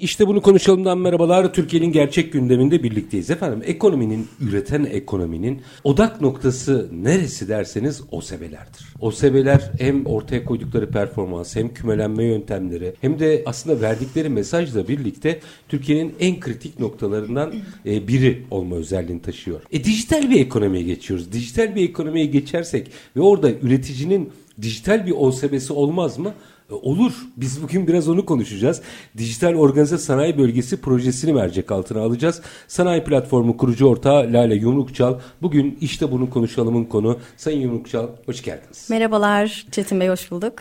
İşte bunu konuşalımdan merhabalar. Türkiye'nin gerçek gündeminde birlikteyiz. Efendim ekonominin, üreten ekonominin odak noktası neresi derseniz o sebelerdir. O sebeler hem ortaya koydukları performans hem kümelenme yöntemleri hem de aslında verdikleri mesajla birlikte Türkiye'nin en kritik noktalarından e, biri olma özelliğini taşıyor. E dijital bir ekonomiye geçiyoruz. Dijital bir ekonomiye geçersek ve orada üreticinin dijital bir OSB'si olmaz mı? E, olur. Biz bugün biraz onu konuşacağız. Dijital Organize Sanayi Bölgesi projesini mercek altına alacağız. Sanayi Platformu kurucu ortağı Lale Yumrukçal. Bugün işte bunu konuşalımın konu. Sayın Yumrukçal hoş geldiniz. Merhabalar Çetin Bey hoş bulduk.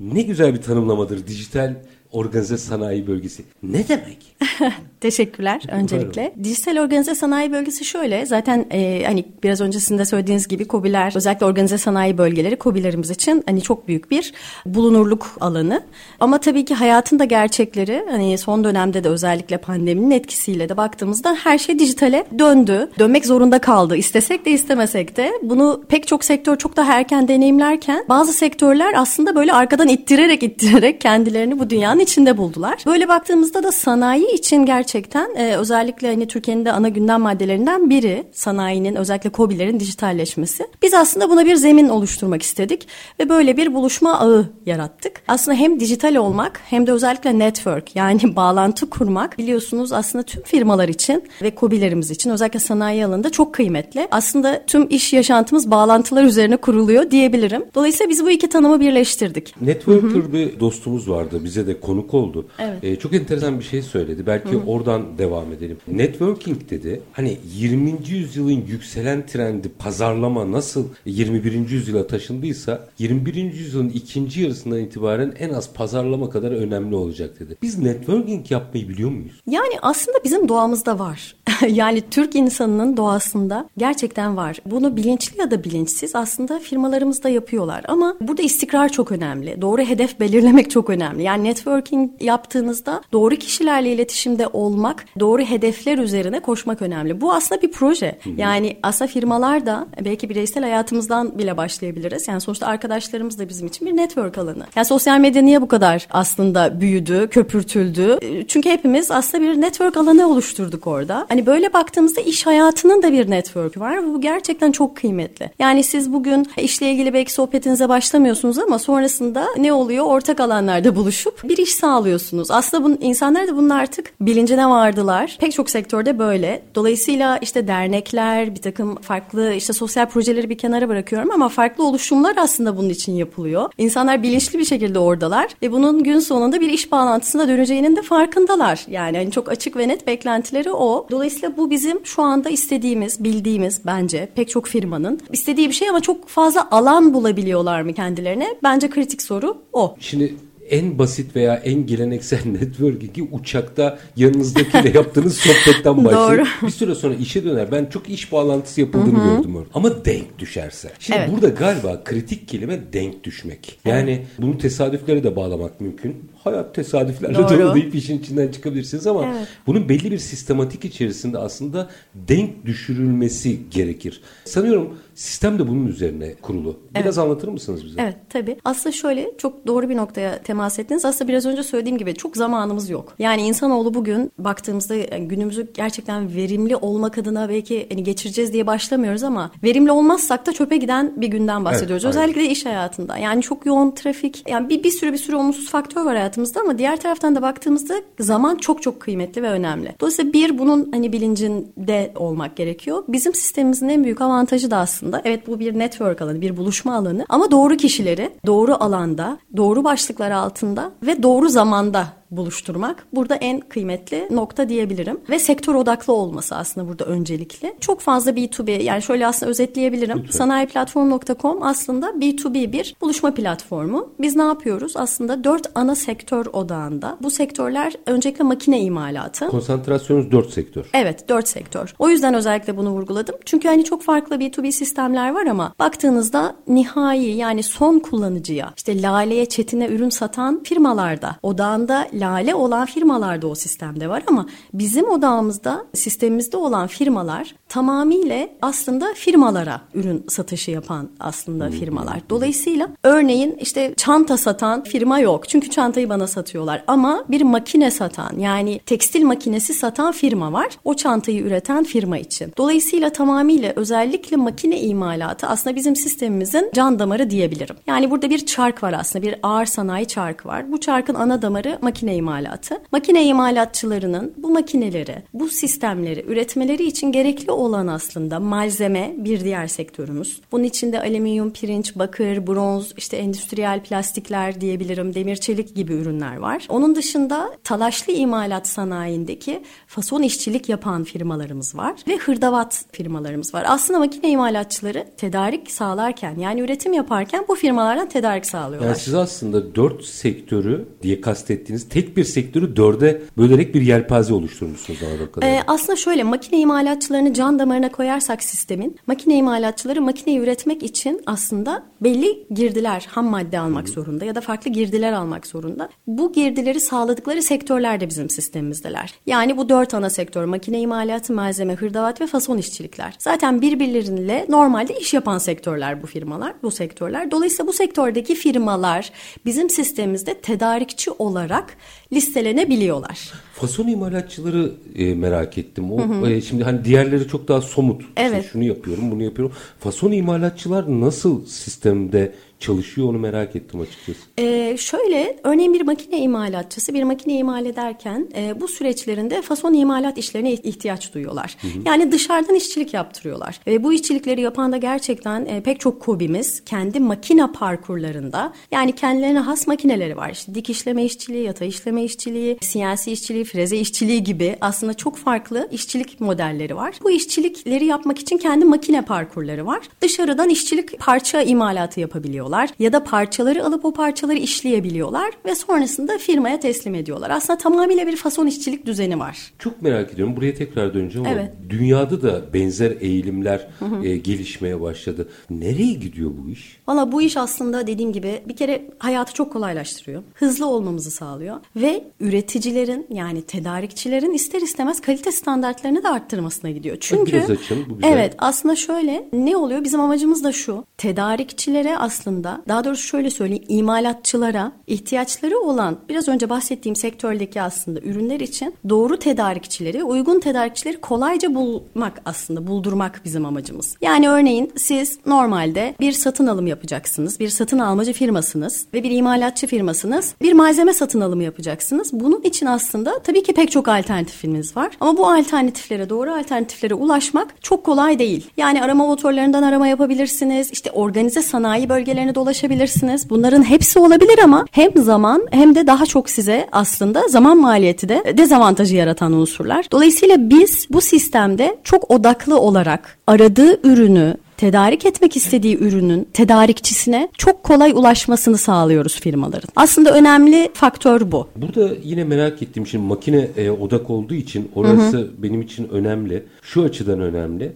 Ne güzel bir tanımlamadır dijital organize sanayi bölgesi. Ne demek? Teşekkürler öncelikle. Buyurun. Dijital organize sanayi bölgesi şöyle. Zaten e, hani biraz öncesinde söylediğiniz gibi COBİ'ler özellikle organize sanayi bölgeleri COBİ'lerimiz için hani çok büyük bir bulunurluk alanı. Ama tabii ki hayatın da gerçekleri hani son dönemde de özellikle pandeminin etkisiyle de baktığımızda her şey dijitale döndü. Dönmek zorunda kaldı. İstesek de istemesek de bunu pek çok sektör çok daha erken deneyimlerken bazı sektörler aslında böyle arkadan ittirerek ittirerek kendilerini bu dünyanın içinde buldular. Böyle baktığımızda da sanayi için gerçekten e, özellikle hani Türkiye'nin de ana gündem maddelerinden biri sanayinin özellikle COBİ'lerin dijitalleşmesi. Biz aslında buna bir zemin oluşturmak istedik ve böyle bir buluşma ağı yarattık. Aslında hem dijital olmak hem de özellikle network yani bağlantı kurmak biliyorsunuz aslında tüm firmalar için ve COBİ'lerimiz için özellikle sanayi alanında çok kıymetli. Aslında tüm iş yaşantımız bağlantılar üzerine kuruluyor diyebilirim. Dolayısıyla biz bu iki tanımı birleştirdik. Networker bir dostumuz vardı bize de konuk oldu. Evet. Ee, çok enteresan bir şey söyledi. Belki Hı. Oradan devam edelim. Networking dedi. Hani 20. yüzyılın yükselen trendi pazarlama nasıl 21. yüzyıla taşındıysa 21. yüzyılın ikinci yarısından itibaren en az pazarlama kadar önemli olacak dedi. Biz networking yapmayı biliyor muyuz? Yani aslında bizim doğamızda var. yani Türk insanının doğasında gerçekten var. Bunu bilinçli ya da bilinçsiz aslında firmalarımız da yapıyorlar. Ama burada istikrar çok önemli. Doğru hedef belirlemek çok önemli. Yani networking yaptığınızda doğru kişilerle iletişimde olmak, doğru hedefler üzerine koşmak önemli. Bu aslında bir proje. Yani aslında firmalar da belki bireysel hayatımızdan bile başlayabiliriz. Yani sonuçta arkadaşlarımız da bizim için bir network alanı. Yani sosyal medya niye bu kadar aslında büyüdü, köpürtüldü? Çünkü hepimiz aslında bir network alanı oluşturduk orada. Hani böyle baktığımızda iş hayatının da bir network var. Bu gerçekten çok kıymetli. Yani siz bugün işle ilgili belki sohbetinize başlamıyorsunuz ama sonrasında ne oluyor? Ortak alanlarda buluşup bir iş sağlıyorsunuz. Aslında bunun, insanlar da bunun artık bilincine vardılar. Pek çok sektörde böyle. Dolayısıyla işte dernekler, bir takım farklı işte sosyal projeleri bir kenara bırakıyorum ama farklı oluşumlar aslında bunun için yapılıyor. İnsanlar bilinçli bir şekilde oradalar ve bunun gün sonunda bir iş bağlantısına döneceğinin de farkındalar. Yani hani çok açık ve net beklentileri o. Dolayısıyla bu bizim şu anda istediğimiz, bildiğimiz bence pek çok firmanın istediği bir şey ama çok fazla alan bulabiliyorlar mı kendilerine? Bence kritik soru o. Şimdi en basit veya en geleneksel networking'i uçakta yanınızdakiyle yaptığınız sohbetten başlayıp bir süre sonra işe döner. Ben çok iş bağlantısı yapıldığını Hı-hı. gördüm orada. Ama denk düşerse. Şimdi evet. burada galiba kritik kelime denk düşmek. Yani evet. bunu tesadüflere de bağlamak mümkün hayat tesadüflerle dolu deyip işin içinden çıkabilirsiniz ama evet. bunun belli bir sistematik içerisinde aslında denk düşürülmesi gerekir. Sanıyorum sistem de bunun üzerine kurulu. Biraz evet. anlatır mısınız bize? Evet tabii. Aslında şöyle çok doğru bir noktaya temas ettiniz. Aslında biraz önce söylediğim gibi çok zamanımız yok. Yani insanoğlu bugün baktığımızda yani günümüzü gerçekten verimli olmak adına belki hani geçireceğiz diye başlamıyoruz ama verimli olmazsak da çöpe giden bir günden bahsediyoruz. Evet, Özellikle iş hayatında. Yani çok yoğun trafik. Yani bir, bir sürü bir sürü olumsuz faktör var hayatımızda hayatımızda ama diğer taraftan da baktığımızda zaman çok çok kıymetli ve önemli. Dolayısıyla bir bunun hani bilincinde olmak gerekiyor. Bizim sistemimizin en büyük avantajı da aslında evet bu bir network alanı, bir buluşma alanı. Ama doğru kişileri doğru alanda, doğru başlıklar altında ve doğru zamanda buluşturmak burada en kıymetli nokta diyebilirim. Ve sektör odaklı olması aslında burada öncelikli. Çok fazla B2B yani şöyle aslında özetleyebilirim. Lütfen. Sanayiplatform.com aslında B2B bir buluşma platformu. Biz ne yapıyoruz? Aslında dört ana sektör odağında. Bu sektörler öncelikle makine imalatı. Konsantrasyonunuz dört sektör. Evet dört sektör. O yüzden özellikle bunu vurguladım. Çünkü hani çok farklı B2B sistemler var ama baktığınızda nihai yani son kullanıcıya işte laleye çetine ürün satan firmalarda odağında lale olan firmalarda o sistemde var ama bizim odağımızda sistemimizde olan firmalar tamamıyla aslında firmalara ürün satışı yapan aslında firmalar. Dolayısıyla örneğin işte çanta satan firma yok. Çünkü çantayı bana satıyorlar ama bir makine satan yani tekstil makinesi satan firma var. O çantayı üreten firma için. Dolayısıyla tamamıyla özellikle makine imalatı aslında bizim sistemimizin can damarı diyebilirim. Yani burada bir çark var aslında bir ağır sanayi çarkı var. Bu çarkın ana damarı makine imalatı. Makine imalatçılarının bu makineleri, bu sistemleri üretmeleri için gerekli olan aslında malzeme bir diğer sektörümüz. Bunun içinde alüminyum, pirinç, bakır, bronz, işte endüstriyel plastikler diyebilirim, demir çelik gibi ürünler var. Onun dışında talaşlı imalat sanayindeki fason işçilik yapan firmalarımız var ve hırdavat firmalarımız var. Aslında makine imalatçıları tedarik sağlarken yani üretim yaparken bu firmalardan tedarik sağlıyorlar. Yani siz aslında dört sektörü diye kastettiğiniz tek bir sektörü dörde bölerek bir yelpaze oluşturmuşsunuz anladığım kadarıyla. Ee, aslında şöyle makine imalatçılarını can damarına koyarsak sistemin makine imalatçıları makineyi üretmek için aslında belli girdiler ham madde almak Hı. zorunda ya da farklı girdiler almak zorunda. Bu girdileri sağladıkları sektörler de bizim sistemimizdeler. Yani bu dört ana sektör makine imalatı, malzeme, hırdavat ve fason işçilikler. Zaten birbirleriyle normalde iş yapan sektörler bu firmalar, bu sektörler. Dolayısıyla bu sektördeki firmalar bizim sistemimizde tedarikçi olarak listelenebiliyorlar. Fason imalatçıları e, merak ettim. O hı hı. E, şimdi hani diğerleri çok daha somut. Evet. İşte şunu yapıyorum, bunu yapıyorum. Fason imalatçılar nasıl sistemde çalışıyor onu merak ettim açıkçası. Ee, şöyle örneğin bir makine imalatçısı bir makine imal ederken e, bu süreçlerinde fason imalat işlerine ihtiyaç duyuyorlar. Hı hı. Yani dışarıdan işçilik yaptırıyorlar. Ve bu işçilikleri yapan da gerçekten e, pek çok kobimiz kendi makine parkurlarında yani kendilerine has makineleri var. İşte dik işleme işçiliği, yatay işleme işçiliği, CNC işçiliği, freze işçiliği gibi aslında çok farklı işçilik modelleri var. Bu işçilikleri yapmak için kendi makine parkurları var. Dışarıdan işçilik parça imalatı yapabiliyorlar yapabiliyorlar ya da parçaları alıp o parçaları işleyebiliyorlar ve sonrasında firmaya teslim ediyorlar. Aslında tamamıyla bir fason işçilik düzeni var. Çok merak ediyorum. Buraya tekrar döneceğim ama evet. dünyada da benzer eğilimler hı hı. E, gelişmeye başladı. Nereye gidiyor bu iş? Valla bu iş aslında dediğim gibi bir kere hayatı çok kolaylaştırıyor. Hızlı olmamızı sağlıyor ve üreticilerin yani tedarikçilerin ister istemez kalite standartlarını da arttırmasına gidiyor. Çünkü Biraz açın, bu güzel. Evet aslında şöyle ne oluyor? Bizim amacımız da şu. Tedarikçilere aslında aslında daha doğrusu şöyle söyleyeyim imalatçılara ihtiyaçları olan biraz önce bahsettiğim sektördeki aslında ürünler için doğru tedarikçileri, uygun tedarikçileri kolayca bulmak aslında buldurmak bizim amacımız. Yani örneğin siz normalde bir satın alım yapacaksınız. Bir satın almacı firmasınız ve bir imalatçı firmasınız. Bir malzeme satın alımı yapacaksınız. Bunun için aslında tabii ki pek çok alternatifiniz var. Ama bu alternatiflere doğru alternatiflere ulaşmak çok kolay değil. Yani arama motorlarından arama yapabilirsiniz. İşte organize sanayi bölgelerine sitelerine dolaşabilirsiniz. Bunların hepsi olabilir ama hem zaman hem de daha çok size aslında zaman maliyeti de dezavantajı yaratan unsurlar. Dolayısıyla biz bu sistemde çok odaklı olarak aradığı ürünü tedarik etmek istediği ürünün tedarikçisine çok kolay ulaşmasını sağlıyoruz firmaların. Aslında önemli faktör bu. Burada yine merak ettiğim şimdi makine e, odak olduğu için orası hı hı. benim için önemli. Şu açıdan önemli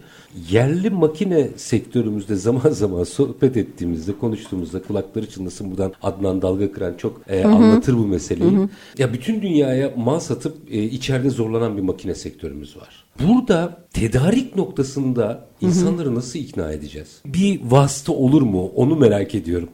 yerli makine sektörümüzde zaman zaman sohbet ettiğimizde, konuştuğumuzda kulakları çınlasın buradan Adnan Dalga Kıran çok e, anlatır bu meseleyi. Hı hı. Ya bütün dünyaya mal satıp e, içeride zorlanan bir makine sektörümüz var. Burada tedarik noktasında insanları nasıl ikna edeceğiz? Bir vasıta olur mu? Onu merak ediyorum.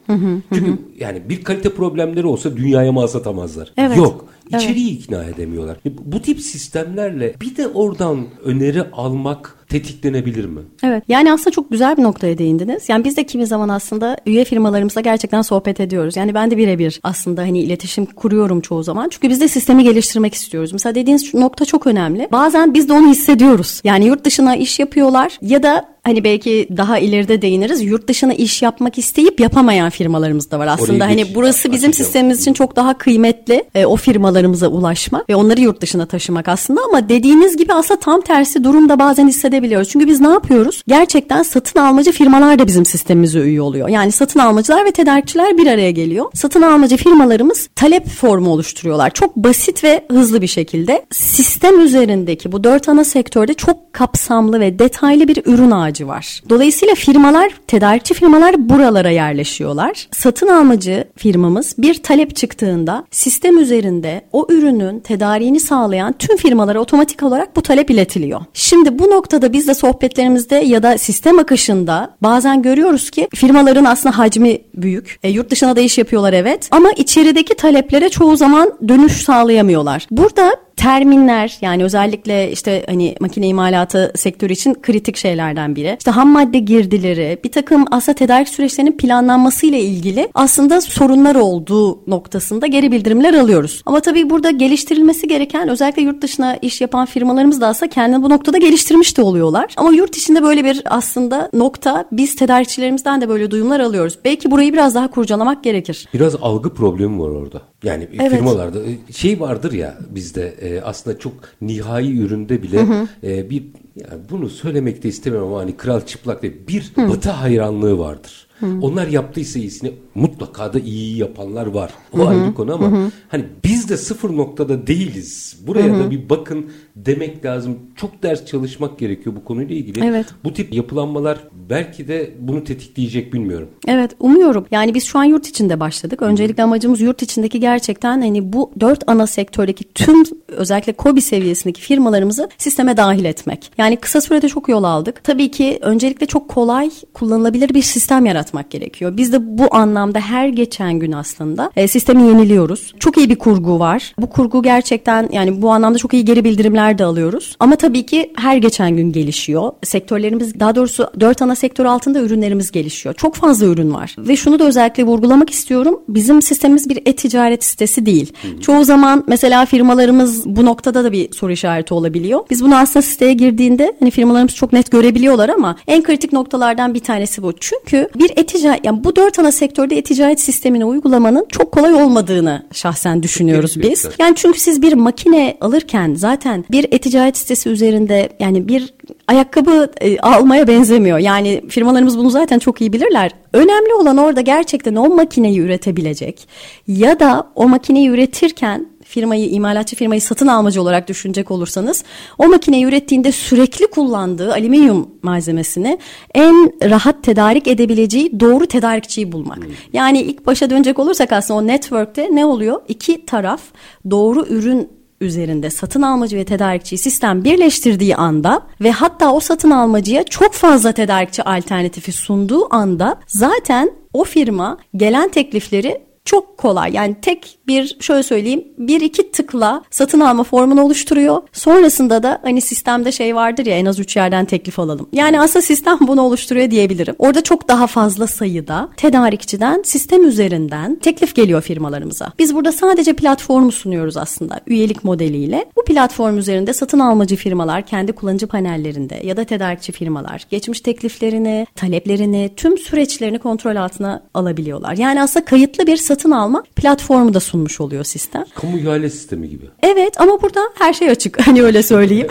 Çünkü yani bir kalite problemleri olsa dünyaya mal satamazlar. Evet. Yok. İçeriği evet. ikna edemiyorlar. Bu tip sistemlerle bir de oradan öneri almak tetiklenebilir mi? Evet. Yani aslında çok güzel bir noktaya değindiniz. Yani biz de kimi zaman aslında üye firmalarımızla gerçekten sohbet ediyoruz. Yani ben de birebir aslında hani iletişim kuruyorum çoğu zaman. Çünkü biz de sistemi geliştirmek istiyoruz. Mesela dediğiniz nokta çok önemli. Bazen biz de onu hissediyoruz. Yani yurt dışına iş yapıyorlar ya da hani belki daha ileride değiniriz. Yurt dışına iş yapmak isteyip yapamayan firmalarımız da var. Aslında Oraya hani burası bizim açacağım. sistemimiz için çok daha kıymetli. e, o firmalarımıza ulaşmak ve onları yurt dışına taşımak aslında ama dediğiniz gibi aslında tam tersi durumda bazen hissedebiliyoruz. Çünkü biz ne yapıyoruz? Gerçekten satın almacı firmalar da bizim sistemimize üye oluyor. Yani satın almacılar ve tedarikçiler bir araya geliyor. Satın almacı firmalarımız talep formu oluşturuyorlar. Çok basit ve hızlı bir şekilde sistem üzerindeki bu dört ana sektörde çok kapsamlı ve detaylı bir ürün ağacı var. Dolayısıyla firmalar, tedarikçi firmalar buralara yerleşiyorlar. Satın almacı firmamız bir talep çıktığında sistem üzerinde o ürünün tedariğini sağlayan tüm firmalara otomatik olarak bu talep iletiliyor. Şimdi bu noktada biz de sohbetlerimizde ya da sistem akışında bazen görüyoruz ki firmaların aslında hacmi büyük. E, yurt dışına da iş yapıyorlar evet ama içerideki taleplere çoğu zaman dönüş sağlayamıyorlar. Burada terminler yani özellikle işte hani makine imalatı sektörü için kritik şeylerden biri. İşte ham madde girdileri, bir takım aslında tedarik süreçlerinin planlanması ile ilgili aslında sorunlar olduğu noktasında geri bildirimler alıyoruz. Ama tabii burada geliştirilmesi gereken özellikle yurt dışına iş yapan firmalarımız da aslında kendini bu noktada geliştirmiş de oluyorlar. Ama yurt içinde böyle bir aslında nokta biz tedarikçilerimizden de böyle duyumlar alıyoruz. Belki burayı biraz daha kurcalamak gerekir. Biraz algı problemi var orada. Yani Evet. firmalarda e, şey vardır ya bizde e, aslında çok nihai üründe bile e, bir yani bunu söylemek de istemiyorum ama hani kral çıplak değil bir batı hayranlığı vardır. Onlar yaptıysa iyisini mutlaka da iyi yapanlar var. O ayrı konu ama hani biz de sıfır noktada değiliz. Buraya da bir bakın demek lazım. Çok ders çalışmak gerekiyor bu konuyla ilgili. Evet. Bu tip yapılanmalar belki de bunu tetikleyecek bilmiyorum. Evet umuyorum. Yani biz şu an yurt içinde başladık. Öncelikle amacımız yurt içindeki gerçekten hani bu dört ana sektördeki tüm özellikle KOBİ seviyesindeki firmalarımızı sisteme dahil etmek. Yani kısa sürede çok yol aldık. Tabii ki öncelikle çok kolay kullanılabilir bir sistem yaratmak gerekiyor. Biz de bu anlamda her geçen gün aslında e, sistemi yeniliyoruz. Çok iyi bir kurgu var. Bu kurgu gerçekten yani bu anlamda çok iyi geri bildirimler de alıyoruz. Ama tabii ki her geçen gün gelişiyor. Sektörlerimiz daha doğrusu dört ana sektör altında ürünlerimiz gelişiyor. Çok fazla ürün var. Ve şunu da özellikle vurgulamak istiyorum. Bizim sistemimiz bir e-ticaret sitesi değil. Çoğu zaman mesela firmalarımız bu noktada da bir soru işareti olabiliyor. Biz bunu aslında siteye girdiğinde hani firmalarımız çok net görebiliyorlar ama en kritik noktalardan bir tanesi bu. Çünkü bir e-ticaret yani bu dört ana sektörde e-ticaret sistemini uygulamanın çok kolay olmadığını şahsen düşünüyoruz biz. Yani çünkü siz bir makine alırken zaten bir e-ticaret sitesi üzerinde yani bir ayakkabı e, almaya benzemiyor. Yani firmalarımız bunu zaten çok iyi bilirler. Önemli olan orada gerçekten o makineyi üretebilecek ya da o makineyi üretirken firmayı, imalatçı firmayı satın almacı olarak düşünecek olursanız o makineyi ürettiğinde sürekli kullandığı alüminyum malzemesini en rahat tedarik edebileceği doğru tedarikçiyi bulmak. Yani ilk başa dönecek olursak aslında o network'te ne oluyor? İki taraf doğru ürün üzerinde satın almacı ve tedarikçiyi sistem birleştirdiği anda ve hatta o satın almacıya çok fazla tedarikçi alternatifi sunduğu anda zaten o firma gelen teklifleri çok kolay yani tek bir şöyle söyleyeyim bir iki tıkla satın alma formunu oluşturuyor. Sonrasında da hani sistemde şey vardır ya en az üç yerden teklif alalım. Yani aslında sistem bunu oluşturuyor diyebilirim. Orada çok daha fazla sayıda tedarikçiden sistem üzerinden teklif geliyor firmalarımıza. Biz burada sadece platformu sunuyoruz aslında üyelik modeliyle. Bu platform üzerinde satın almacı firmalar kendi kullanıcı panellerinde ya da tedarikçi firmalar geçmiş tekliflerini, taleplerini, tüm süreçlerini kontrol altına alabiliyorlar. Yani aslında kayıtlı bir satın alma platformu da sunmuş oluyor sistem. Kamu ihale sistemi gibi. Evet ama burada her şey açık. Hani öyle söyleyeyim.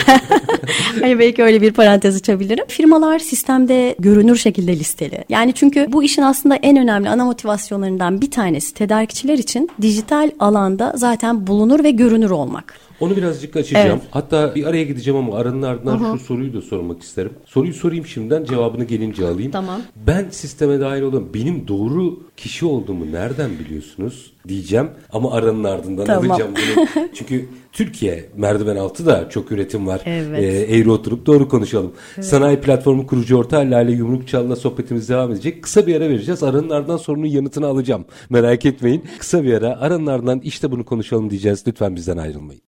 hani belki öyle bir parantez açabilirim. Firmalar sistemde görünür şekilde listeli. Yani çünkü bu işin aslında en önemli ana motivasyonlarından bir tanesi tedarikçiler için dijital alanda zaten bulunur ve görünür olmak. Onu birazcık açacağım. Evet. Hatta bir araya gideceğim ama aranın ardından şu soruyu da sormak isterim. Soruyu sorayım şimdiden cevabını gelince alayım. Tamam. Ben sisteme dahil olan benim doğru kişi olduğumu nereden biliyorsunuz diyeceğim. Ama aranın ardından Tamam. alacağım bunu. Çünkü Türkiye merdiven altı da çok üretim var. Evet. Ee, eğri oturup doğru konuşalım. Sanayi platformu kurucu ortağı Lale Yumrukçal'la sohbetimiz devam edecek. Kısa bir ara vereceğiz. Aranın ardından sorunun yanıtını alacağım. Merak etmeyin. Kısa bir ara. Aranın ardından işte bunu konuşalım diyeceğiz. Lütfen bizden ayrılmayın.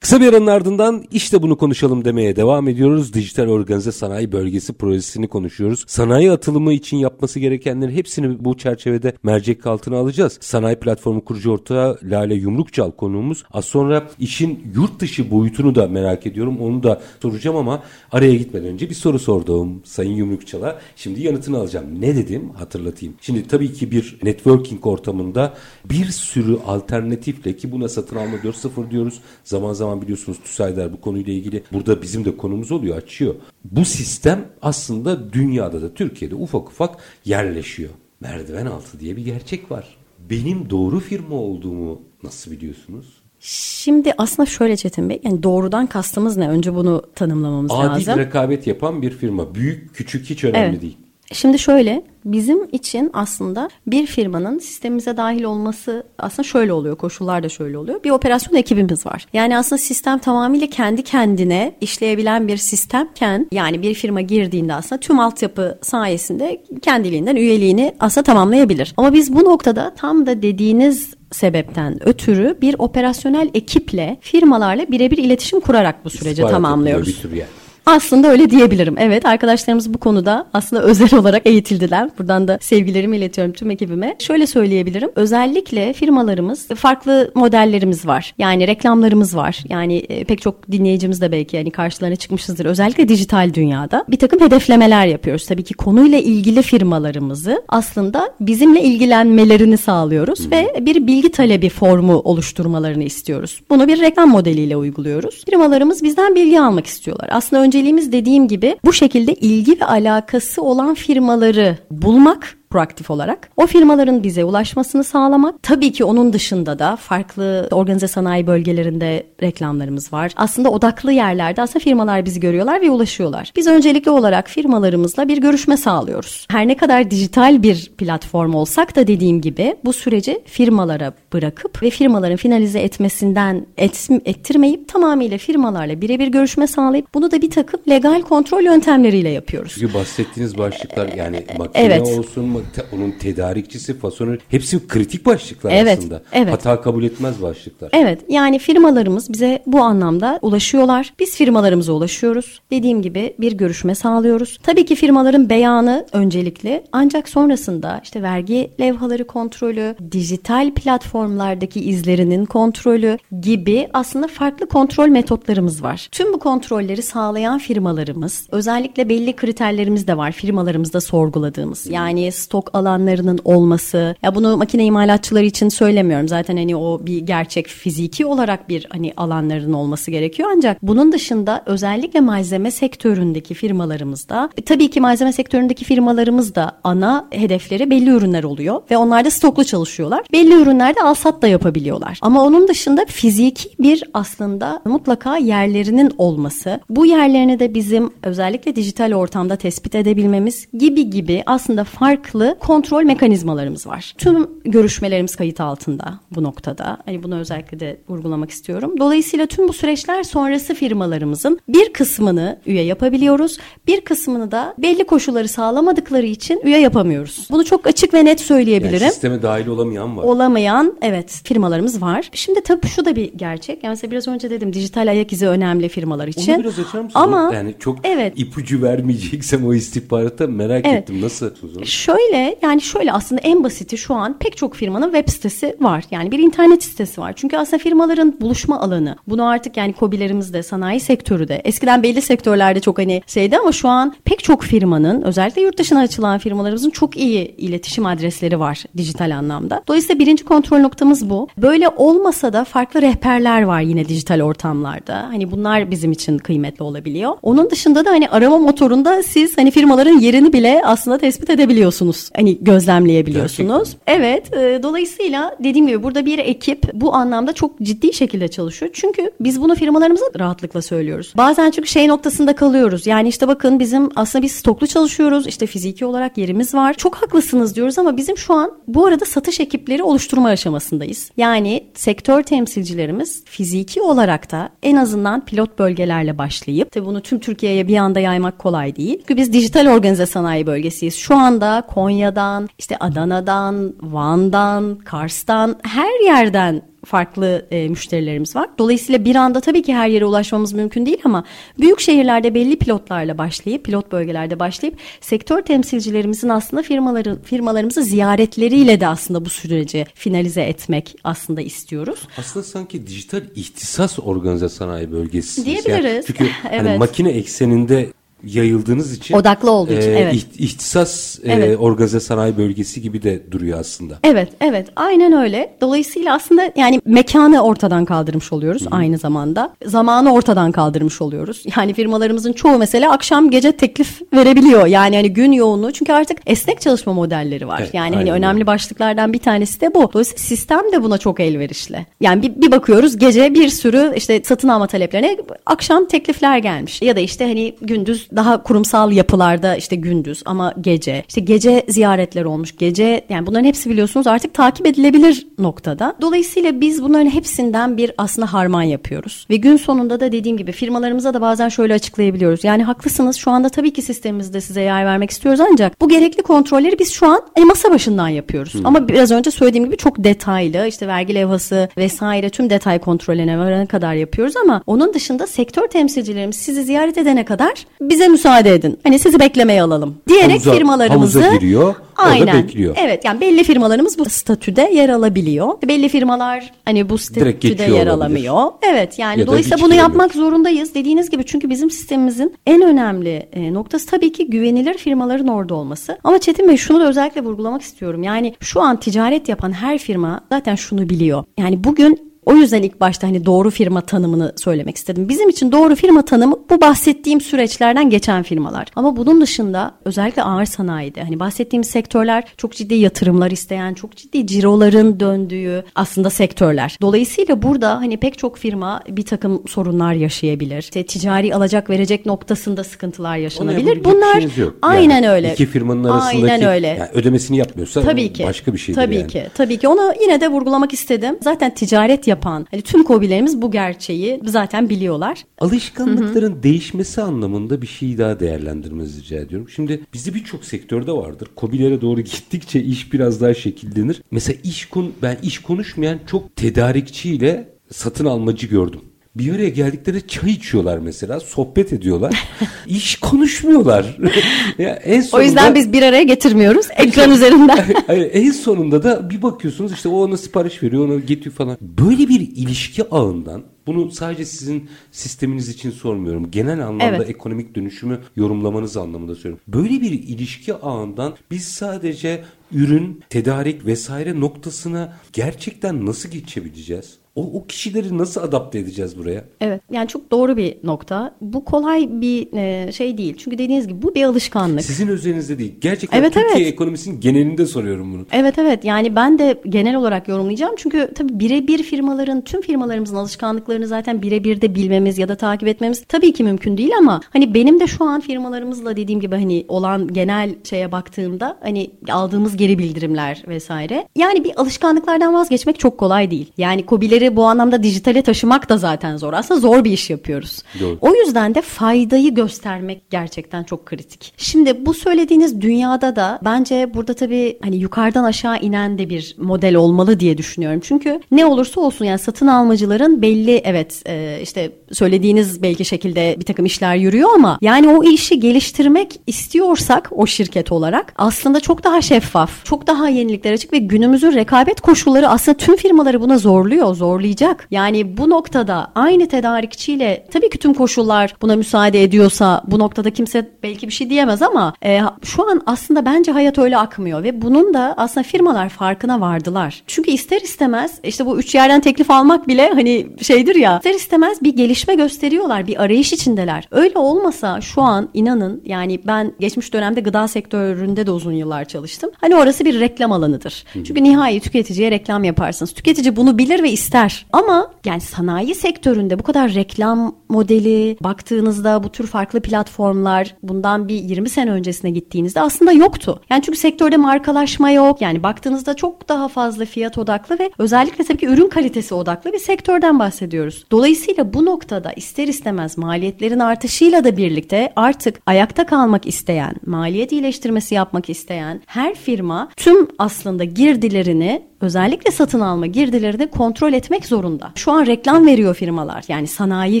Kısa bir aranın ardından işte bunu konuşalım demeye devam ediyoruz. Dijital Organize Sanayi Bölgesi projesini konuşuyoruz. Sanayi atılımı için yapması gerekenlerin hepsini bu çerçevede mercek altına alacağız. Sanayi platformu kurucu ortağı Lale Yumrukçal konuğumuz. Az sonra işin yurt dışı boyutunu da merak ediyorum. Onu da soracağım ama araya gitmeden önce bir soru sordum Sayın Yumrukçal'a. Şimdi yanıtını alacağım. Ne dedim hatırlatayım. Şimdi tabii ki bir networking ortamında bir sürü alternatifle ki buna satın alma 4.0 diyoruz. Zaman zaman biliyorsunuz TÜSAYDAR bu konuyla ilgili burada bizim de konumuz oluyor açıyor. Bu sistem aslında dünyada da Türkiye'de ufak ufak yerleşiyor. Merdiven altı diye bir gerçek var. Benim doğru firma olduğumu nasıl biliyorsunuz? Şimdi aslında şöyle Çetin Bey, yani doğrudan kastımız ne? Önce bunu tanımlamamız Adil lazım. Adil rekabet yapan bir firma. Büyük, küçük hiç önemli evet. değil. Şimdi şöyle bizim için aslında bir firmanın sistemimize dahil olması aslında şöyle oluyor. Koşullar da şöyle oluyor. Bir operasyon ekibimiz var. Yani aslında sistem tamamıyla kendi kendine işleyebilen bir sistemken yani bir firma girdiğinde aslında tüm altyapı sayesinde kendiliğinden üyeliğini aslında tamamlayabilir. Ama biz bu noktada tam da dediğiniz sebepten ötürü bir operasyonel ekiple firmalarla birebir iletişim kurarak bu süreci İstihbarat tamamlıyoruz. Bir tür yani. Aslında öyle diyebilirim. Evet arkadaşlarımız bu konuda aslında özel olarak eğitildiler. Buradan da sevgilerimi iletiyorum tüm ekibime. Şöyle söyleyebilirim. Özellikle firmalarımız farklı modellerimiz var. Yani reklamlarımız var. Yani e, pek çok dinleyicimiz de belki yani karşılarına çıkmışızdır. Özellikle dijital dünyada bir takım hedeflemeler yapıyoruz. Tabii ki konuyla ilgili firmalarımızı aslında bizimle ilgilenmelerini sağlıyoruz ve bir bilgi talebi formu oluşturmalarını istiyoruz. Bunu bir reklam modeliyle uyguluyoruz. Firmalarımız bizden bilgi almak istiyorlar. Aslında önceliğimiz dediğim gibi bu şekilde ilgi ve alakası olan firmaları bulmak proaktif olarak. O firmaların bize ulaşmasını sağlamak. Tabii ki onun dışında da farklı organize sanayi bölgelerinde reklamlarımız var. Aslında odaklı yerlerde aslında firmalar bizi görüyorlar ve ulaşıyorlar. Biz öncelikli olarak firmalarımızla bir görüşme sağlıyoruz. Her ne kadar dijital bir platform olsak da dediğim gibi bu süreci firmalara bırakıp ve firmaların finalize etmesinden et, ettirmeyip tamamıyla firmalarla birebir görüşme sağlayıp bunu da bir takım legal kontrol yöntemleriyle yapıyoruz. Çünkü bahsettiğiniz başlıklar yani makine evet. olsun, onun tedarikçisi, fasonu hepsi kritik başlıklar evet, aslında. Evet. Hata kabul etmez başlıklar. Evet. Yani firmalarımız bize bu anlamda ulaşıyorlar. Biz firmalarımıza ulaşıyoruz. Dediğim gibi bir görüşme sağlıyoruz. Tabii ki firmaların beyanı öncelikli. Ancak sonrasında işte vergi levhaları kontrolü, dijital platformlardaki izlerinin kontrolü gibi aslında farklı kontrol metotlarımız var. Tüm bu kontrolleri sağlayan firmalarımız özellikle belli kriterlerimiz de var firmalarımızda sorguladığımız. Yani stok alanlarının olması. Ya bunu makine imalatçıları için söylemiyorum. Zaten hani o bir gerçek fiziki olarak bir hani alanların olması gerekiyor. Ancak bunun dışında özellikle malzeme sektöründeki firmalarımızda e, tabii ki malzeme sektöründeki firmalarımız da ana hedefleri belli ürünler oluyor ve onlar da stoklu çalışıyorlar. Belli ürünlerde alsat da yapabiliyorlar. Ama onun dışında fiziki bir aslında mutlaka yerlerinin olması. Bu yerlerini de bizim özellikle dijital ortamda tespit edebilmemiz gibi gibi aslında farklı farklı kontrol mekanizmalarımız var. Tüm görüşmelerimiz kayıt altında bu noktada. Hani bunu özellikle de vurgulamak istiyorum. Dolayısıyla tüm bu süreçler sonrası firmalarımızın bir kısmını üye yapabiliyoruz. Bir kısmını da belli koşulları sağlamadıkları için üye yapamıyoruz. Bunu çok açık ve net söyleyebilirim. Yani sisteme dahil olamayan var. Olamayan evet firmalarımız var. Şimdi tabii şu da bir gerçek. Yani mesela biraz önce dedim dijital ayak izi önemli firmalar için. Onu biraz açar mısınız? Ama yani çok evet. ipucu vermeyeceksem o istihbarata merak evet. ettim. Nasıl? Şöyle Şöyle yani şöyle aslında en basiti şu an pek çok firmanın web sitesi var. Yani bir internet sitesi var. Çünkü aslında firmaların buluşma alanı. Bunu artık yani kobilerimiz de sanayi sektörü de eskiden belli sektörlerde çok hani şeydi ama şu an pek çok firmanın özellikle yurt dışına açılan firmalarımızın çok iyi iletişim adresleri var dijital anlamda. Dolayısıyla birinci kontrol noktamız bu. Böyle olmasa da farklı rehberler var yine dijital ortamlarda. Hani bunlar bizim için kıymetli olabiliyor. Onun dışında da hani arama motorunda siz hani firmaların yerini bile aslında tespit edebiliyorsunuz hani gözlemleyebiliyorsunuz. Gerçekten. Evet. E, dolayısıyla dediğim gibi burada bir ekip bu anlamda çok ciddi şekilde çalışıyor. Çünkü biz bunu firmalarımıza rahatlıkla söylüyoruz. Bazen çünkü şey noktasında kalıyoruz. Yani işte bakın bizim aslında biz stoklu çalışıyoruz. İşte fiziki olarak yerimiz var. Çok haklısınız diyoruz ama bizim şu an bu arada satış ekipleri oluşturma aşamasındayız. Yani sektör temsilcilerimiz fiziki olarak da en azından pilot bölgelerle başlayıp tabii bunu tüm Türkiye'ye bir anda yaymak kolay değil. Çünkü biz dijital organize sanayi bölgesiyiz. Şu anda Konya'dan, işte Adana'dan, Van'dan, Kars'tan her yerden farklı e, müşterilerimiz var. Dolayısıyla bir anda tabii ki her yere ulaşmamız mümkün değil ama büyük şehirlerde belli pilotlarla başlayıp, pilot bölgelerde başlayıp sektör temsilcilerimizin aslında firmaların firmalarımızı ziyaretleriyle de aslında bu süreci finalize etmek aslında istiyoruz. Aslında sanki dijital ihtisas organize sanayi bölgesi. Diyebiliriz. Yani çünkü hani Evet. makine ekseninde yayıldığınız için Odaklı olduğu için, evet. iht- ihtisas e, Evet. organize sanayi bölgesi gibi de duruyor aslında. Evet, evet. Aynen öyle. Dolayısıyla aslında yani mekanı ortadan kaldırmış oluyoruz aynı zamanda. Zamanı ortadan kaldırmış oluyoruz. Yani firmalarımızın çoğu mesela akşam gece teklif verebiliyor. Yani hani gün yoğunluğu çünkü artık esnek çalışma modelleri var. Evet, yani hani önemli öyle. başlıklardan bir tanesi de bu. Dolayısıyla sistem de buna çok elverişli. Yani bir, bir bakıyoruz gece bir sürü işte satın alma taleplerine akşam teklifler gelmiş. Ya da işte hani gündüz daha kurumsal yapılarda işte gündüz ama gece. işte gece ziyaretler olmuş. Gece yani bunların hepsi biliyorsunuz artık takip edilebilir noktada. Dolayısıyla biz bunların hepsinden bir aslında harman yapıyoruz. Ve gün sonunda da dediğim gibi firmalarımıza da bazen şöyle açıklayabiliyoruz. Yani haklısınız şu anda tabii ki sistemimizde size yer vermek istiyoruz ancak bu gerekli kontrolleri biz şu an hani masa başından yapıyoruz. Ama biraz önce söylediğim gibi çok detaylı işte vergi levhası vesaire tüm detay kontrollerine varana kadar yapıyoruz ama onun dışında sektör temsilcilerimiz sizi ziyaret edene kadar bize müsaade edin. Hani sizi beklemeye alalım diyerek Havuza- firmalarımızı havuza giriyor, Aynen. bekliyor. Evet yani belli firmalarımız bu statüde yer alabiliyor. Belli firmalar hani bu statüde yer olabilir. alamıyor. Evet yani Ya dolayısıyla bunu yapmak zorundayız. Dediğiniz gibi çünkü bizim sistemimizin en önemli e, noktası tabii ki güvenilir firmaların orada olması. Ama Çetin Bey şunu da özellikle vurgulamak istiyorum. Yani şu an ticaret yapan her firma zaten şunu biliyor. Yani bugün o yüzden ilk başta hani doğru firma tanımını söylemek istedim. Bizim için doğru firma tanımı bu bahsettiğim süreçlerden geçen firmalar. Ama bunun dışında özellikle ağır sanayide hani bahsettiğim sektörler çok ciddi yatırımlar isteyen, çok ciddi ciroların döndüğü aslında sektörler. Dolayısıyla burada hani pek çok firma bir takım sorunlar yaşayabilir. İşte ticari alacak verecek noktasında sıkıntılar yaşanabilir. Bunlar yok. aynen Yani öyle. İki firmanın arasındaki Aynen öyle. yani ödemesini yapmıyorsa Tabii ki. başka bir şeydir Tabii yani. ki. Tabii ki. Onu yine de vurgulamak istedim. Zaten ticaret yapan hani tüm kobilerimiz bu gerçeği zaten biliyorlar. Alışkanlıkların değişmesi anlamında bir şey daha değerlendirmenizi rica ediyorum. Şimdi bizde birçok sektörde vardır. Kobilere doğru gittikçe iş biraz daha şekillenir. Mesela iş kon ben iş konuşmayan çok tedarikçiyle satın almacı gördüm. Bir araya geldiklerinde çay içiyorlar mesela, sohbet ediyorlar. iş konuşmuyorlar. ya en O sonunda, yüzden biz bir araya getirmiyoruz ekran üzerinden. En sonunda da bir bakıyorsunuz işte o ona sipariş veriyor, ona getiriyor falan. Böyle bir ilişki ağından bunu sadece sizin sisteminiz için sormuyorum. Genel anlamda Evet. ekonomik dönüşümü yorumlamanız anlamında söylüyorum. Böyle bir ilişki ağından biz sadece ürün, tedarik vesaire noktasına gerçekten nasıl geçebileceğiz? O, o kişileri nasıl adapte edeceğiz buraya? Evet yani çok doğru bir nokta. Bu kolay bir e, şey değil. Çünkü dediğiniz gibi bu bir alışkanlık. Sizin özelinizde değil. Gerçekten Evet, Türkiye evet. ekonomisinin genelinde soruyorum bunu. Evet evet yani ben de genel olarak yorumlayacağım. Çünkü tabii birebir firmaların tüm firmalarımızın alışkanlıklarını zaten birebir de bilmemiz ya da takip etmemiz tabii ki mümkün değil ama hani benim de şu an firmalarımızla dediğim gibi hani olan genel şeye baktığımda hani aldığımız geri bildirimler vesaire. Yani bir alışkanlıklardan vazgeçmek çok kolay değil. Yani kobileri bu anlamda dijitale taşımak da zaten zor. Aslında zor bir iş yapıyoruz. Doğru. O yüzden de faydayı göstermek gerçekten çok kritik. Şimdi bu söylediğiniz dünyada da bence burada tabii hani yukarıdan aşağı inen de bir model olmalı diye düşünüyorum. Çünkü ne olursa olsun yani satın almacıların belli evet e, işte söylediğiniz belki şekilde bir takım işler yürüyor ama yani o işi geliştirmek istiyorsak o şirket olarak aslında çok daha şeffaf, çok daha yeniliklere açık ve günümüzün rekabet koşulları aslında tüm firmaları buna zorluyor, zorlayacak. Yani bu noktada aynı tedarikçiyle tabii ki tüm koşullar buna müsaade ediyorsa bu noktada kimse belki bir şey diyemez ama e, şu an aslında bence hayat öyle akmıyor ve bunun da aslında firmalar farkına vardılar. Çünkü ister istemez işte bu üç yerden teklif almak bile hani şeydir ya ister istemez bir gelişme gösteriyorlar, bir arayış içindeler. Öyle olmasa şu an inanın yani ben geçmiş dönemde gıda sektöründe de uzun yıllar çalıştım. Hani orası bir reklam alanıdır. Çünkü nihai tüketiciye reklam yaparsınız. Tüketici bunu bilir ve ister ister. Ama yani sanayi sektöründe bu kadar reklam modeli baktığınızda bu tür farklı platformlar bundan bir 20 sene öncesine gittiğinizde aslında yoktu. Yani çünkü sektörde markalaşma yok. Yani baktığınızda çok daha fazla fiyat odaklı ve özellikle tabii ki ürün kalitesi odaklı bir sektörden bahsediyoruz. Dolayısıyla bu noktada ister istemez maliyetlerin artışıyla da birlikte artık ayakta kalmak isteyen, maliyet iyileştirmesi yapmak isteyen her firma tüm aslında girdilerini özellikle satın alma girdilerini kontrol etmek zorunda. Şu an reklam veriyor firmalar yani sanayi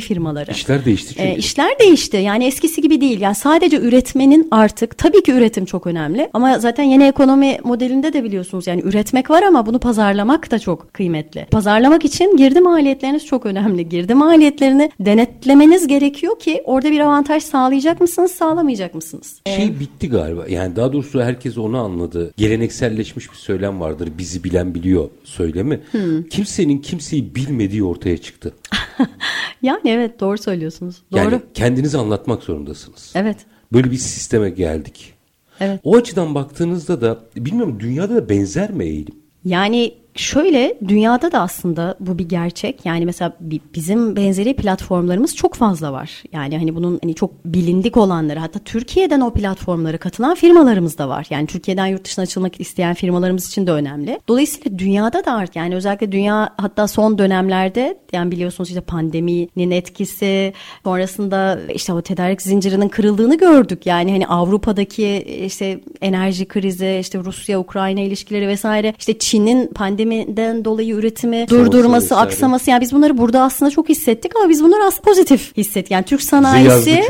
firmaları. İşler değişti çünkü. E, işler değişti yani eskisi gibi değil. Yani sadece üretmenin artık tabii ki üretim çok önemli ama zaten yeni ekonomi modelinde de biliyorsunuz yani üretmek var ama bunu pazarlamak da çok kıymetli. Pazarlamak için girdi maliyetleriniz çok önemli. Girdi maliyetlerini denetlemeniz gerekiyor ki orada bir avantaj sağlayacak mısınız sağlamayacak mısınız? Şey bitti galiba yani daha doğrusu herkes onu anladı. Gelenekselleşmiş bir söylem vardır bizi bilen biliyor söylemi. Hmm. Kimsenin kimseyi bilmediği ortaya çıktı. yani evet doğru söylüyorsunuz. Doğru. Yani kendinizi anlatmak zorundasınız. Evet. Böyle bir sisteme geldik. Evet. O açıdan baktığınızda da bilmiyorum dünyada da benzer mi eğilim? Yani şöyle dünyada da aslında bu bir gerçek. Yani mesela bizim benzeri platformlarımız çok fazla var. Yani hani bunun hani çok bilindik olanları hatta Türkiye'den o platformlara katılan firmalarımız da var. Yani Türkiye'den yurt dışına açılmak isteyen firmalarımız için de önemli. Dolayısıyla dünyada da artık yani özellikle dünya hatta son dönemlerde yani biliyorsunuz işte pandeminin etkisi sonrasında işte o tedarik zincirinin kırıldığını gördük. Yani hani Avrupa'daki işte enerji krizi, işte Rusya-Ukrayna ilişkileri vesaire, işte Çin'in pandemiden dolayı üretimi durdurması, vesaire. aksaması yani biz bunları burada aslında çok hissettik ama biz bunları az pozitif hissettik. Yani Türk sanayisi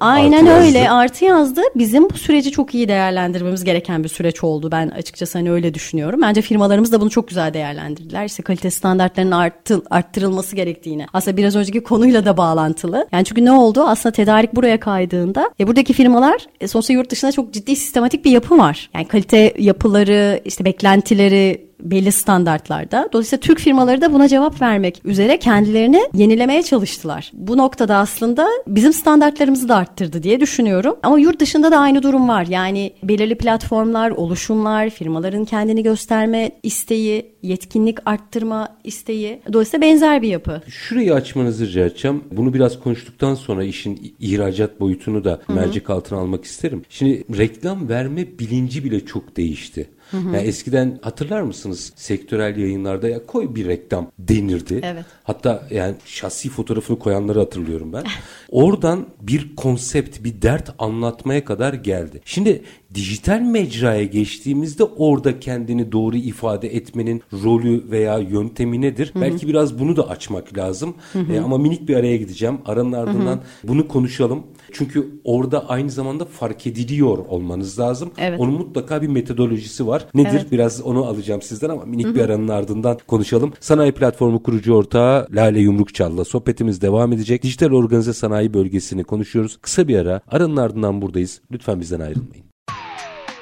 aynen artı öyle yazdı. artı yazdı. Bizim bu süreci çok iyi değerlendirmemiz gereken bir süreç oldu. Ben açıkçası hani öyle düşünüyorum. Bence firmalarımız da bunu çok güzel değerlendirdiler. İşte kalite standartlarının arttı, arttırılması gerektiğini. Aslında biraz önceki konuyla da bağlantılı. Yani çünkü ne oldu? Aslında tedarik buraya kaydığında e, buradaki firmalar e, sonuçta yurt dışında çok ciddi sistematik bir yapı var. Yani kalite yapıları, işte beklentileri belli standartlarda. Dolayısıyla Türk firmaları da buna cevap vermek üzere kendilerini yenilemeye çalıştılar. Bu noktada aslında bizim standartlarımızı da arttırdı diye düşünüyorum. Ama yurt dışında da aynı durum var. Yani belirli platformlar, oluşumlar, firmaların kendini gösterme isteği, yetkinlik arttırma isteği. Dolayısıyla benzer bir yapı. Şurayı açmanızı rica edeceğim. Bunu biraz konuştuktan sonra işin ihracat boyutunu da mercek altına almak isterim. Şimdi reklam verme bilinci bile çok değişti. Hı hı. Yani eskiden hatırlar mısınız sektörel yayınlarda ya koy bir reklam denirdi. Evet. Hatta yani şahsi fotoğrafını koyanları hatırlıyorum ben. Oradan bir konsept, bir dert anlatmaya kadar geldi. Şimdi dijital mecraya geçtiğimizde orada kendini doğru ifade etmenin rolü veya yöntemi nedir? Hı hı. Belki biraz bunu da açmak lazım. Hı hı. E, ama minik bir araya gideceğim. Aranın ardından hı hı. bunu konuşalım. Çünkü orada aynı zamanda fark ediliyor olmanız lazım. Evet. Onun mutlaka bir metodolojisi var. Nedir? Evet. Biraz onu alacağım sizden ama minik Hı-hı. bir aranın ardından konuşalım. Sanayi platformu kurucu ortağı Lale Yumrukçal'la sohbetimiz devam edecek. Dijital organize sanayi bölgesini konuşuyoruz. Kısa bir ara. Aranın ardından buradayız. Lütfen bizden ayrılmayın.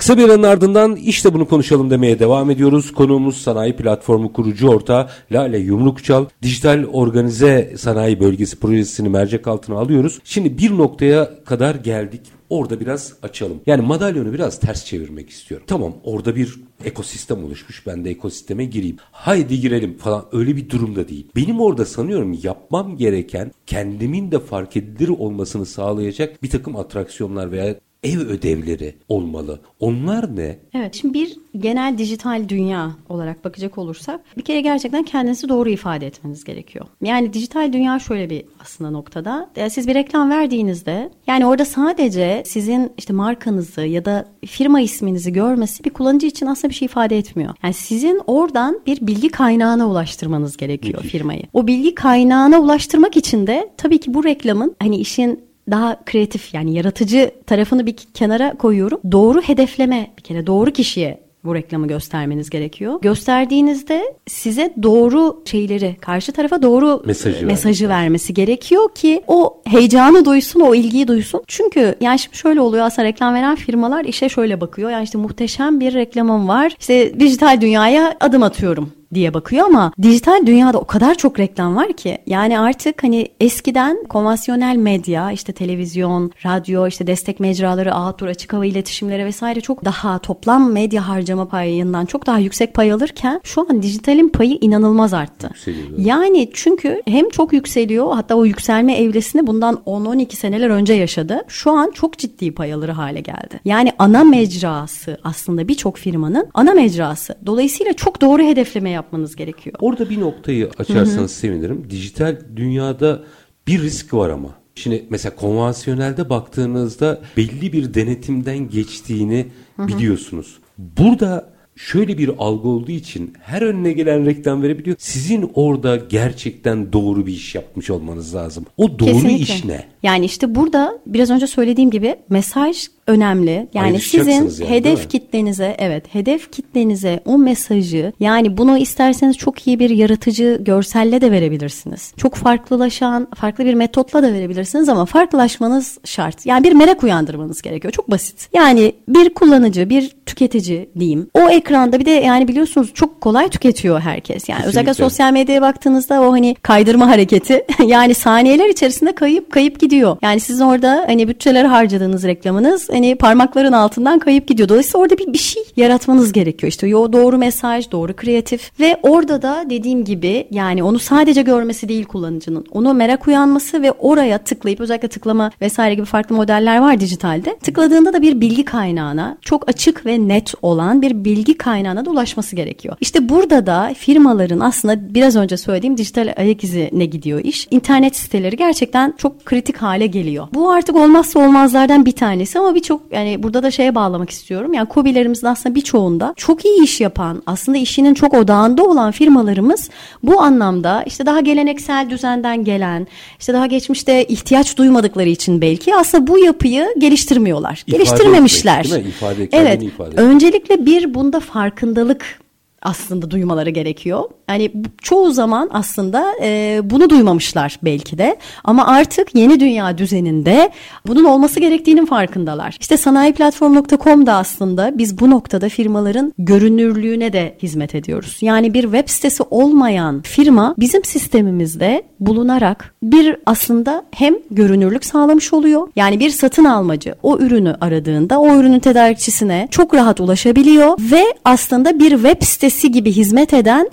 Kısa bir aranın ardından işte bunu konuşalım demeye devam ediyoruz. Konuğumuz sanayi platformu kurucu ortağı Lale Yumrukçal. Dijital Organize Sanayi Bölgesi projesini mercek altına alıyoruz. Şimdi bir noktaya kadar geldik. Orada biraz açalım. Yani madalyonu biraz ters çevirmek istiyorum. Tamam orada bir ekosistem oluşmuş. Ben de ekosisteme gireyim. Haydi girelim falan öyle bir durumda değil. Benim orada sanıyorum yapmam gereken kendimin de fark edilir olmasını sağlayacak bir takım atraksiyonlar veya ev ödevleri olmalı. Onlar ne? Evet şimdi bir genel dijital dünya olarak bakacak olursak bir kere gerçekten kendinizi doğru ifade etmeniz gerekiyor. Yani dijital dünya şöyle bir aslında noktada. Siz bir reklam verdiğinizde yani orada sadece sizin işte markanızı ya da firma isminizi görmesi bir kullanıcı için aslında bir şey ifade etmiyor. Yani sizin oradan bir bilgi kaynağına ulaştırmanız gerekiyor firmayı. O bilgi kaynağına ulaştırmak için de tabii ki bu reklamın hani işin daha kreatif yani yaratıcı tarafını bir kenara koyuyorum. Doğru hedefleme bir kere doğru kişiye bu reklamı göstermeniz gerekiyor. Gösterdiğinizde size doğru şeyleri, karşı tarafa doğru Mesajı mesajı vermesi gerekiyor ki o heyecanı duysun, o ilgiyi duysun. Çünkü yani şimdi şöyle oluyor aslında reklam veren firmalar işe şöyle bakıyor. Yani işte muhteşem bir reklamım var. İşte dijital dünyaya adım atıyorum diye bakıyor ama dijital dünyada o kadar çok reklam var ki yani artık hani eskiden konvansiyonel medya işte televizyon, radyo, işte destek mecraları, outdoor açık hava iletişimleri vesaire çok daha toplam medya harcama payından çok daha yüksek pay alırken şu an dijitalin payı inanılmaz arttı. Yükseliyor. Yani çünkü hem çok yükseliyor hatta o yükselme evresini bundan 10-12 seneler önce yaşadı. Şu an çok ciddi pay alır hale geldi. Yani ana mecrası aslında birçok firmanın ana mecrası. Dolayısıyla çok doğru hedefleme yapmanız gerekiyor. Orada bir noktayı açarsanız sevinirim. Dijital dünyada bir risk var ama. Şimdi mesela konvansiyonelde baktığınızda belli bir denetimden geçtiğini biliyorsunuz. Burada şöyle bir algı olduğu için her önüne gelen reklam verebiliyor. Sizin orada gerçekten doğru bir iş yapmış olmanız lazım. O doğru Kesinlikle. iş ne? Yani işte burada biraz önce söylediğim gibi mesaj önemli. Yani sizin yani, hedef kitlenize evet hedef kitlenize o mesajı yani bunu isterseniz çok iyi bir yaratıcı görselle de verebilirsiniz. Çok farklılaşan farklı bir metotla da verebilirsiniz ama farklılaşmanız şart. Yani bir merak uyandırmanız gerekiyor. Çok basit. Yani bir kullanıcı, bir tüketici diyeyim. O ekranda bir de yani biliyorsunuz çok kolay tüketiyor herkes. Yani özellikle Kesinlikle. sosyal medyaya baktığınızda o hani kaydırma hareketi yani saniyeler içerisinde kayıp kayıp gidiyor. Yani sizin orada hani bütçeleri harcadığınız reklamınız hani parmakların altından kayıp gidiyor. Dolayısıyla orada bir, bir şey yaratmanız gerekiyor. İşte o doğru mesaj, doğru kreatif ve orada da dediğim gibi yani onu sadece görmesi değil kullanıcının. Onu merak uyanması ve oraya tıklayıp özellikle tıklama vesaire gibi farklı modeller var dijitalde. Tıkladığında da bir bilgi kaynağına çok açık ve net olan bir bilgi kaynağına da ulaşması gerekiyor. İşte burada da firmaların aslında biraz önce söylediğim dijital ayak izine gidiyor iş. İnternet siteleri gerçekten çok kritik hale geliyor. Bu artık olmazsa olmazlardan bir tanesi ama birçok yani burada da şeye bağlamak istiyorum. Yani KOBİ'lerimizin aslında birçoğunda çok iyi iş yapan aslında işinin çok odağında olan firmalarımız bu anlamda işte daha geleneksel düzenden gelen işte daha geçmişte ihtiyaç duymadıkları için belki aslında bu yapıyı geliştirmiyorlar. İfade Geliştirmemişler. etmek, değil mi? İfade, evet. ifade etmek. Öncelikle bir bunda farkındalık aslında duymaları gerekiyor. Yani çoğu zaman aslında e, bunu duymamışlar belki de. Ama artık yeni dünya düzeninde bunun olması gerektiğinin farkındalar. İşte sanayiplatform.com da aslında biz bu noktada firmaların görünürlüğüne de hizmet ediyoruz. Yani bir web sitesi olmayan firma bizim sistemimizde bulunarak bir aslında hem görünürlük sağlamış oluyor. Yani bir satın almacı o ürünü aradığında o ürünün tedarikçisine çok rahat ulaşabiliyor ve aslında bir web sitesi gibi hizmet eden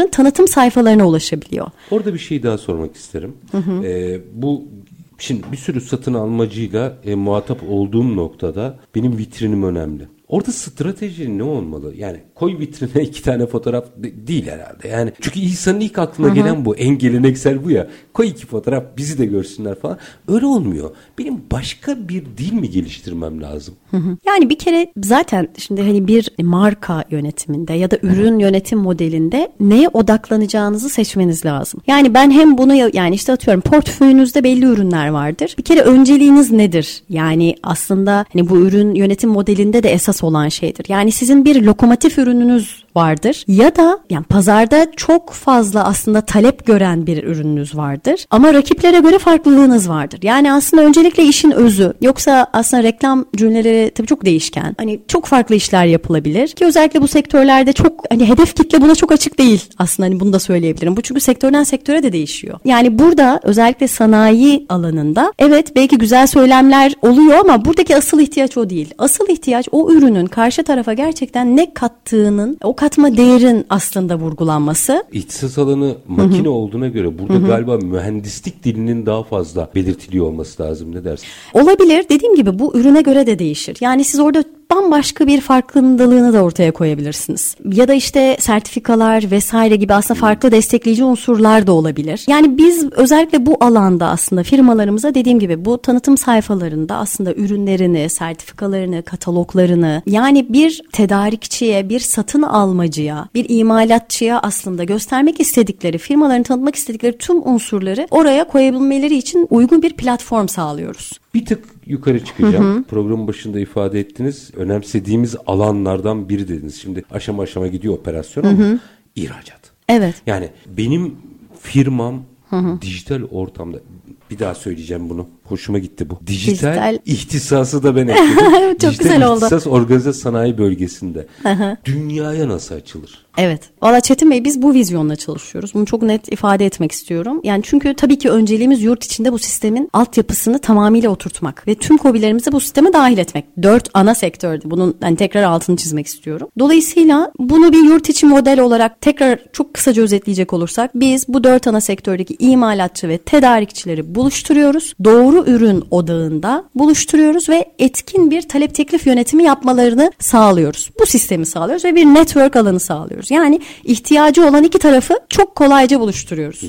firmaların tanıtım sayfalarına ulaşabiliyor. Orada bir şey daha sormak isterim. Ee, bu şimdi bir sürü satın almacıyla e, muhatap olduğum noktada benim vitrinim önemli. Orada strateji ne olmalı? Yani koy vitrine iki tane fotoğraf de- değil herhalde. Yani çünkü insanın ilk aklına gelen bu. En geleneksel bu ya. Koy iki fotoğraf bizi de görsünler falan. Öyle olmuyor. Benim başka bir dil mi geliştirmem lazım? Yani bir kere zaten şimdi hani bir marka yönetiminde ya da ürün yönetim modelinde neye odaklanacağınızı seçmeniz lazım. Yani ben hem bunu ya- yani işte atıyorum portföyünüzde belli ürünler vardır. Bir kere önceliğiniz nedir? Yani aslında hani bu ürün yönetim modelinde de esas olan şeydir. Yani sizin bir lokomotif ürününüz vardır ya da yani pazarda çok fazla aslında talep gören bir ürününüz vardır ama rakiplere göre farklılığınız vardır. Yani aslında öncelikle işin özü yoksa aslında reklam cümleleri tabii çok değişken. Hani çok farklı işler yapılabilir ki özellikle bu sektörlerde çok hani hedef kitle buna çok açık değil aslında hani bunu da söyleyebilirim. Bu çünkü sektörden sektöre de değişiyor. Yani burada özellikle sanayi alanında evet belki güzel söylemler oluyor ama buradaki asıl ihtiyaç o değil. Asıl ihtiyaç o ürünün karşı tarafa gerçekten ne kattığının o katma değerin aslında vurgulanması. İhtisas alanı makine olduğuna göre burada galiba mühendislik dilinin daha fazla belirtiliyor olması lazım. Ne dersin? Olabilir. Dediğim gibi bu ürüne göre de değişir. Yani siz orada bambaşka bir farkındalığını da ortaya koyabilirsiniz. Ya da işte sertifikalar vesaire gibi aslında farklı destekleyici unsurlar da olabilir. Yani biz özellikle bu alanda aslında firmalarımıza dediğim gibi bu tanıtım sayfalarında aslında ürünlerini, sertifikalarını, kataloglarını yani bir tedarikçiye, bir satın almacıya, bir imalatçıya aslında göstermek istedikleri, firmaların tanıtmak istedikleri tüm unsurları oraya koyabilmeleri için uygun bir platform sağlıyoruz. Bir tık yukarı çıkacağım. Programın başında ifade ettiniz. Önemsediğimiz alanlardan biri dediniz. Şimdi aşama aşama gidiyor operasyon ama ihracat. Evet. Yani benim firmam dijital ortamda bir daha söyleyeceğim bunu. Hoşuma gitti bu. Dijital, Dijital- ihtisası da ben ekledim. Çok Dijital güzel oldu. ihtisas organize sanayi bölgesinde. Dünyaya nasıl açılır? Evet. Valla Çetin Bey biz bu vizyonla çalışıyoruz. Bunu çok net ifade etmek istiyorum. Yani çünkü tabii ki önceliğimiz yurt içinde bu sistemin altyapısını tamamıyla oturtmak ve tüm kobilerimizi bu sisteme dahil etmek. Dört ana sektörde. Bunun hani tekrar altını çizmek istiyorum. Dolayısıyla bunu bir yurt içi model olarak tekrar çok kısaca özetleyecek olursak biz bu dört ana sektördeki imalatçı ve tedarikçileri buluşturuyoruz. Doğru ürün odağında buluşturuyoruz ve etkin bir talep teklif yönetimi yapmalarını sağlıyoruz. Bu sistemi sağlıyoruz ve bir network alanı sağlıyoruz. Yani ihtiyacı olan iki tarafı çok kolayca buluşturuyoruz.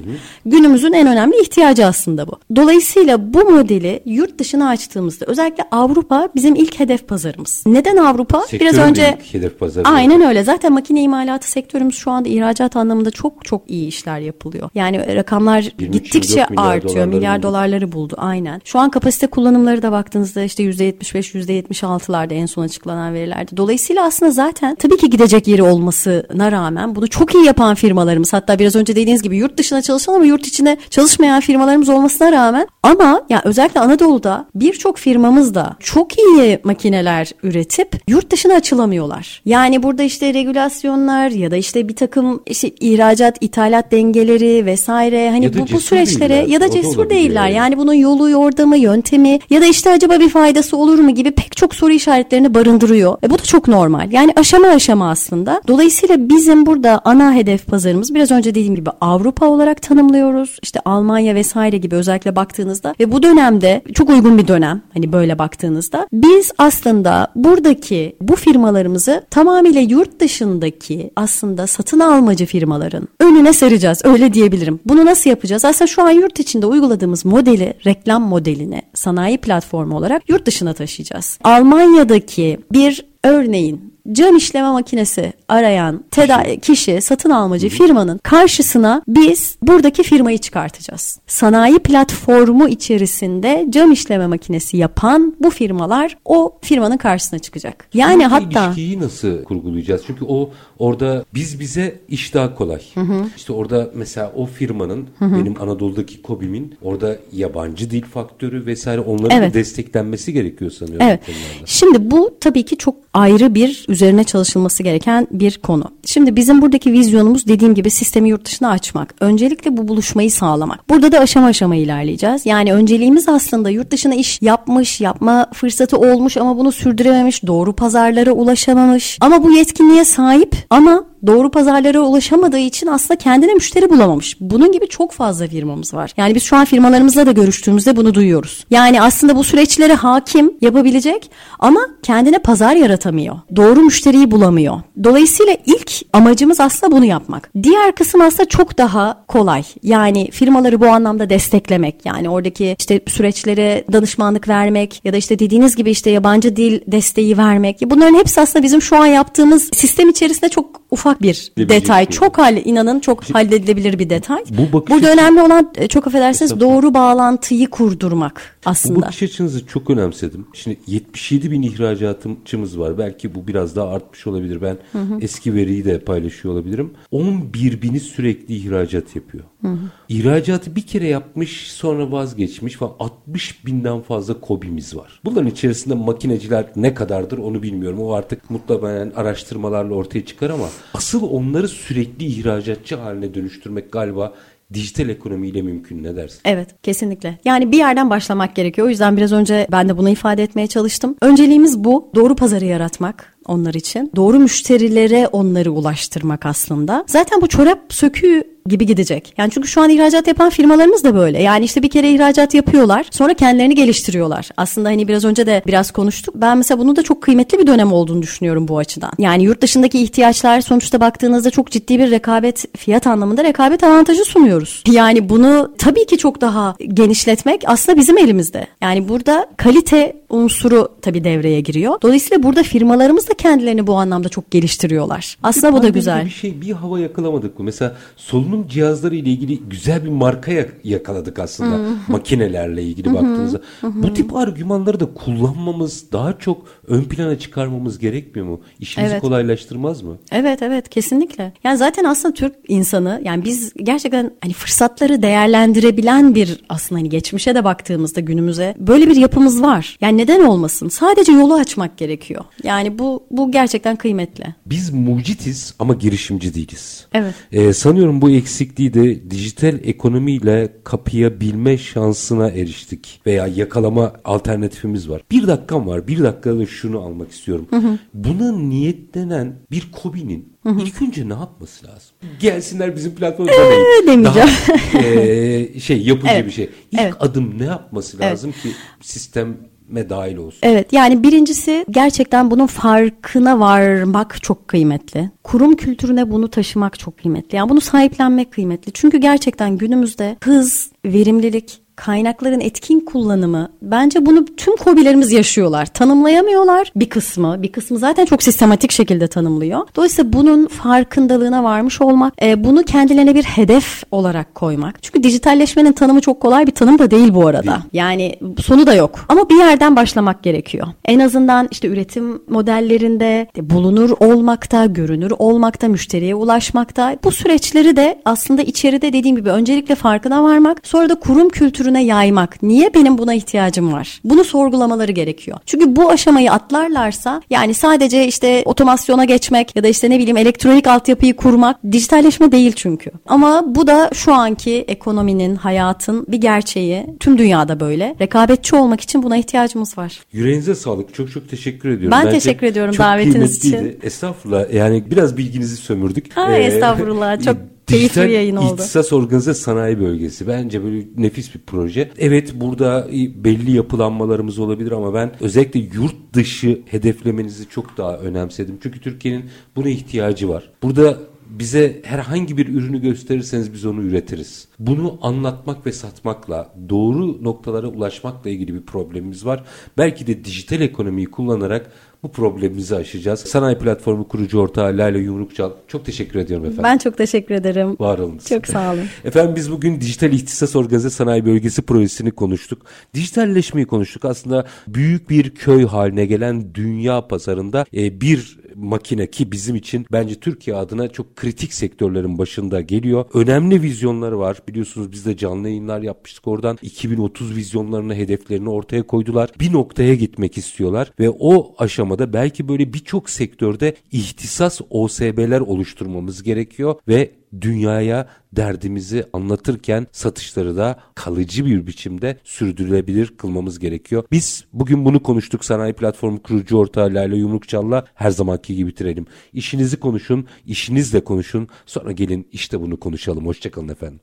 Günümüzün en önemli ihtiyacı aslında bu. Dolayısıyla bu modeli yurt dışına açtığımızda özellikle Avrupa bizim ilk hedef pazarımız. Neden Avrupa? Sektörün Biraz önce hedef pazarı. Aynen öyle. Zaten makine imalatı sektörümüz şu anda ihracat anlamında çok çok iyi işler yapılıyor. Yani rakamlar 23, gittikçe 24 milyar artıyor. dolarları milyar dolarları buldu. Aynen. Şu an kapasite kullanımları da baktığınızda işte %75, %76'larda en son açıklanan verilerde. Dolayısıyla aslında zaten tabii ki gidecek yeri olmasına rağmen bunu çok iyi yapan firmalarımız hatta biraz önce dediğiniz gibi yurt dışına çalışan ama yurt içinde çalışmayan firmalarımız olmasına rağmen ama ya özellikle Anadolu'da birçok firmamız da çok iyi makineler üretip yurt dışına açılamıyorlar. Yani burada işte regülasyonlar ya da işte bir takım işte ihracat, ithalat dengeleri vesaire hani bu, bu süreçlere değiller. ya da cesur değiller. yani. Yani bunun yolu, yordamı, yöntemi ya da işte acaba bir faydası olur mu gibi pek çok soru işaretlerini barındırıyor. E bu da çok normal. Yani aşama aşama aslında. Dolayısıyla bizim burada ana hedef pazarımız biraz önce dediğim gibi Avrupa olarak tanımlıyoruz. İşte Almanya vesaire gibi özellikle baktığınızda ve bu dönemde çok uygun bir dönem hani böyle baktığınızda biz aslında buradaki bu firmalarımızı tamamıyla yurt dışındaki aslında satın almacı firmaların önüne sereceğiz öyle diyebilirim. Bunu nasıl yapacağız? Aslında şu an yurt içinde uyguladığımız modeli reklam modelini sanayi platformu olarak yurt dışına taşıyacağız. Almanya'daki bir örneğin cam işleme makinesi arayan teda- kişi satın almacı firmanın karşısına biz buradaki firmayı çıkartacağız. Sanayi platformu içerisinde cam işleme makinesi yapan bu firmalar o firmanın karşısına çıkacak. Yani Buradaki hatta ilişkiyi nasıl kurgulayacağız? Çünkü o orada biz bize iş daha kolay. İşte orada mesela o firmanın benim Anadolu'daki Kobi'min orada yabancı dil faktörü vesaire onların Evet. desteklenmesi gerekiyor sanıyorum. Evet. Şimdi bu tabii ki çok ayrı bir üzerine çalışılması gereken bir konu. Şimdi bizim buradaki vizyonumuz dediğim gibi sistemi yurt dışına açmak. Öncelikle bu buluşmayı sağlamak. Burada da aşama aşama ilerleyeceğiz. Yani önceliğimiz aslında yurt dışına iş yapmış, yapma fırsatı olmuş ama bunu sürdürememiş, doğru pazarlara ulaşamamış. Ama bu yetkinliğe sahip ama doğru pazarlara ulaşamadığı için aslında kendine müşteri bulamamış. Bunun gibi çok fazla firmamız var. Yani biz şu an firmalarımızla da görüştüğümüzde bunu duyuyoruz. Yani aslında bu süreçlere hakim yapabilecek ama kendine pazar yaratamıyor. Doğru müşteriyi bulamıyor. Dolayısıyla ilk amacımız aslında bunu yapmak. Diğer kısım aslında çok daha kolay. Yani firmaları bu anlamda desteklemek. Yani oradaki işte süreçlere danışmanlık vermek ya da işte dediğiniz gibi işte yabancı dil desteği vermek. Bunların hepsi aslında bizim şu an yaptığımız sistem içerisinde çok ufak bir Bir detay. bilgi. Çok hal inanın çok halledilebilir bir detay. Bu bakış Burada önemli olan e, çok affedersiniz doğru bağlantıyı kurdurmak Bu aslında. bakış açınızı çok önemsedim. Şimdi 77 bin ihracatçımız var. Belki bu biraz daha artmış olabilir. Ben eski veriyi de paylaşıyor olabilirim. 11 bini sürekli ihracat yapıyor. İhracatı bir kere yapmış sonra vazgeçmiş falan 60 binden fazla kobimiz var. Bunların içerisinde makineciler ne kadardır onu bilmiyorum. O artık muhtemelen araştırmalarla ortaya çıkar ama asıl onları sürekli ihracatçı haline dönüştürmek galiba dijital ekonomiyle mümkün ne dersin? Evet kesinlikle. Yani bir yerden başlamak gerekiyor. O yüzden biraz önce ben de bunu ifade etmeye çalıştım. Önceliğimiz bu. Doğru pazarı yaratmak onlar için. Doğru müşterilere onları ulaştırmak aslında. Zaten bu çorap söküğü gibi gidecek. Yani çünkü şu an ihracat yapan firmalarımız da böyle. Yani işte bir kere ihracat yapıyorlar. Sonra kendilerini geliştiriyorlar. Aslında hani biraz önce de biraz konuştuk. Ben mesela bunun da çok kıymetli bir dönem olduğunu düşünüyorum bu açıdan. Yani yurt dışındaki ihtiyaçlar sonuçta baktığınızda çok ciddi bir rekabet fiyat anlamında rekabet avantajı sunuyoruz. Yani bunu tabii ki çok daha genişletmek aslında bizim elimizde. Yani burada kalite unsuru tabii devreye giriyor. Dolayısıyla burada firmalarımız da kendilerini bu anlamda çok geliştiriyorlar. Aslında bu da güzel. Bir şey bir hava yakalamadık mı? Mesela solunum cihazları ile ilgili güzel bir marka yakaladık aslında. Makinelerle ilgili baktığınızda. Bu tip argümanları da kullanmamız daha çok ön plana çıkarmamız gerekmiyor mu? İşimizi evet. kolaylaştırmaz mı? Evet evet kesinlikle. Yani zaten aslında Türk insanı yani biz gerçekten hani fırsatları değerlendirebilen bir aslında hani geçmişe de baktığımızda günümüze böyle bir yapımız var. Yani neden olmasın? Sadece yolu açmak gerekiyor. Yani bu bu gerçekten kıymetli. Biz mucitiz ama girişimci değiliz. Evet. Ee, sanıyorum bu eksikliği de dijital ekonomiyle kapayabilme şansına eriştik veya yakalama alternatifimiz var. Bir dakikam var. Bir dakikada şunu almak istiyorum. Hı hı. Buna niyetlenen bir kobinin Hı hı. İlk önce ne yapması lazım? Gelsinler bizim platformda ee, demeyeceğim. Daha e, şey yapıcı evet. bir şey. İlk evet. adım ne yapması lazım evet. ki sistem dahil olsun. Evet yani birincisi gerçekten bunun farkına varmak çok kıymetli. Kurum kültürüne bunu taşımak çok kıymetli. Yani bunu sahiplenmek kıymetli. Çünkü gerçekten günümüzde hız, verimlilik, kaynakların etkin kullanımı bence bunu tüm kobilerimiz yaşıyorlar. Tanımlayamıyorlar bir kısmı. Bir kısmı zaten çok sistematik şekilde tanımlıyor. Dolayısıyla bunun farkındalığına varmış olmak, e, bunu kendilerine bir hedef olarak koymak. Çünkü dijitalleşmenin tanımı çok kolay bir tanım da değil bu arada. Yani sonu da yok. Ama bir yerden başlamak gerekiyor. En azından işte üretim modellerinde bulunur olmakta, görünür olmakta, müşteriye ulaşmakta. Bu süreçleri de aslında içeride dediğim gibi öncelikle farkına varmak, sonra da kurum kültürü kültürüne yaymak. Niye benim buna ihtiyacım var? Bunu sorgulamaları gerekiyor. Çünkü bu aşamayı atlarlarsa yani sadece işte otomasyona geçmek ya da işte ne bileyim elektronik altyapıyı kurmak dijitalleşme değil çünkü. Ama bu da şu anki ekonominin, hayatın bir gerçeği. Tüm dünyada böyle. Rekabetçi olmak için buna ihtiyacımız var. Yüreğinize sağlık. Çok çok teşekkür ediyorum. Ben Bence teşekkür ediyorum davetiniz için. Estağfurullah. Yani biraz bilginizi sömürdük. Ha, ee, estağfurullah. Çok Keyifli bir yayın oldu. İhtisas Organize Sanayi Bölgesi. Bence böyle nefis bir proje. Evet burada belli yapılanmalarımız olabilir ama ben özellikle yurt dışı hedeflemenizi çok daha önemsedim. Çünkü Türkiye'nin buna ihtiyacı var. Burada bize herhangi bir ürünü gösterirseniz biz onu üretiriz. Bunu anlatmak ve satmakla, doğru noktalara ulaşmakla ilgili bir problemimiz var. Belki de dijital ekonomiyi kullanarak bu problemimizi aşacağız. Sanayi Platformu kurucu ortağı Lale Yumrukçal. Çok teşekkür ediyorum efendim. Ben çok teşekkür ederim. Var olun. Çok sağ olun. Efendim biz bugün Dijital İhtisas Organize Sanayi Bölgesi projesini konuştuk. Dijitalleşmeyi konuştuk. Aslında büyük bir köy haline gelen dünya pazarında e, bir makine ki bizim için bence Türkiye adına çok kritik sektörlerin başında geliyor. Önemli vizyonları var. Biliyorsunuz biz de canlı yayınlar yapmıştık oradan. 2030 vizyonlarını, hedeflerini ortaya koydular. Bir noktaya gitmek istiyorlar ve o aşamada belki böyle birçok sektörde ihtisas OSB'ler oluşturmamız gerekiyor ve dünyaya derdimizi anlatırken satışları da kalıcı bir biçimde sürdürülebilir kılmamız gerekiyor. Biz bugün bunu konuştuk. Sanayi Platformu kurucu ortağı Lale Yumrukçal'la her zamanki gibi bitirelim. İşinizi konuşun, işinizle konuşun. Sonra gelin işte bunu konuşalım. Hoşçakalın efendim.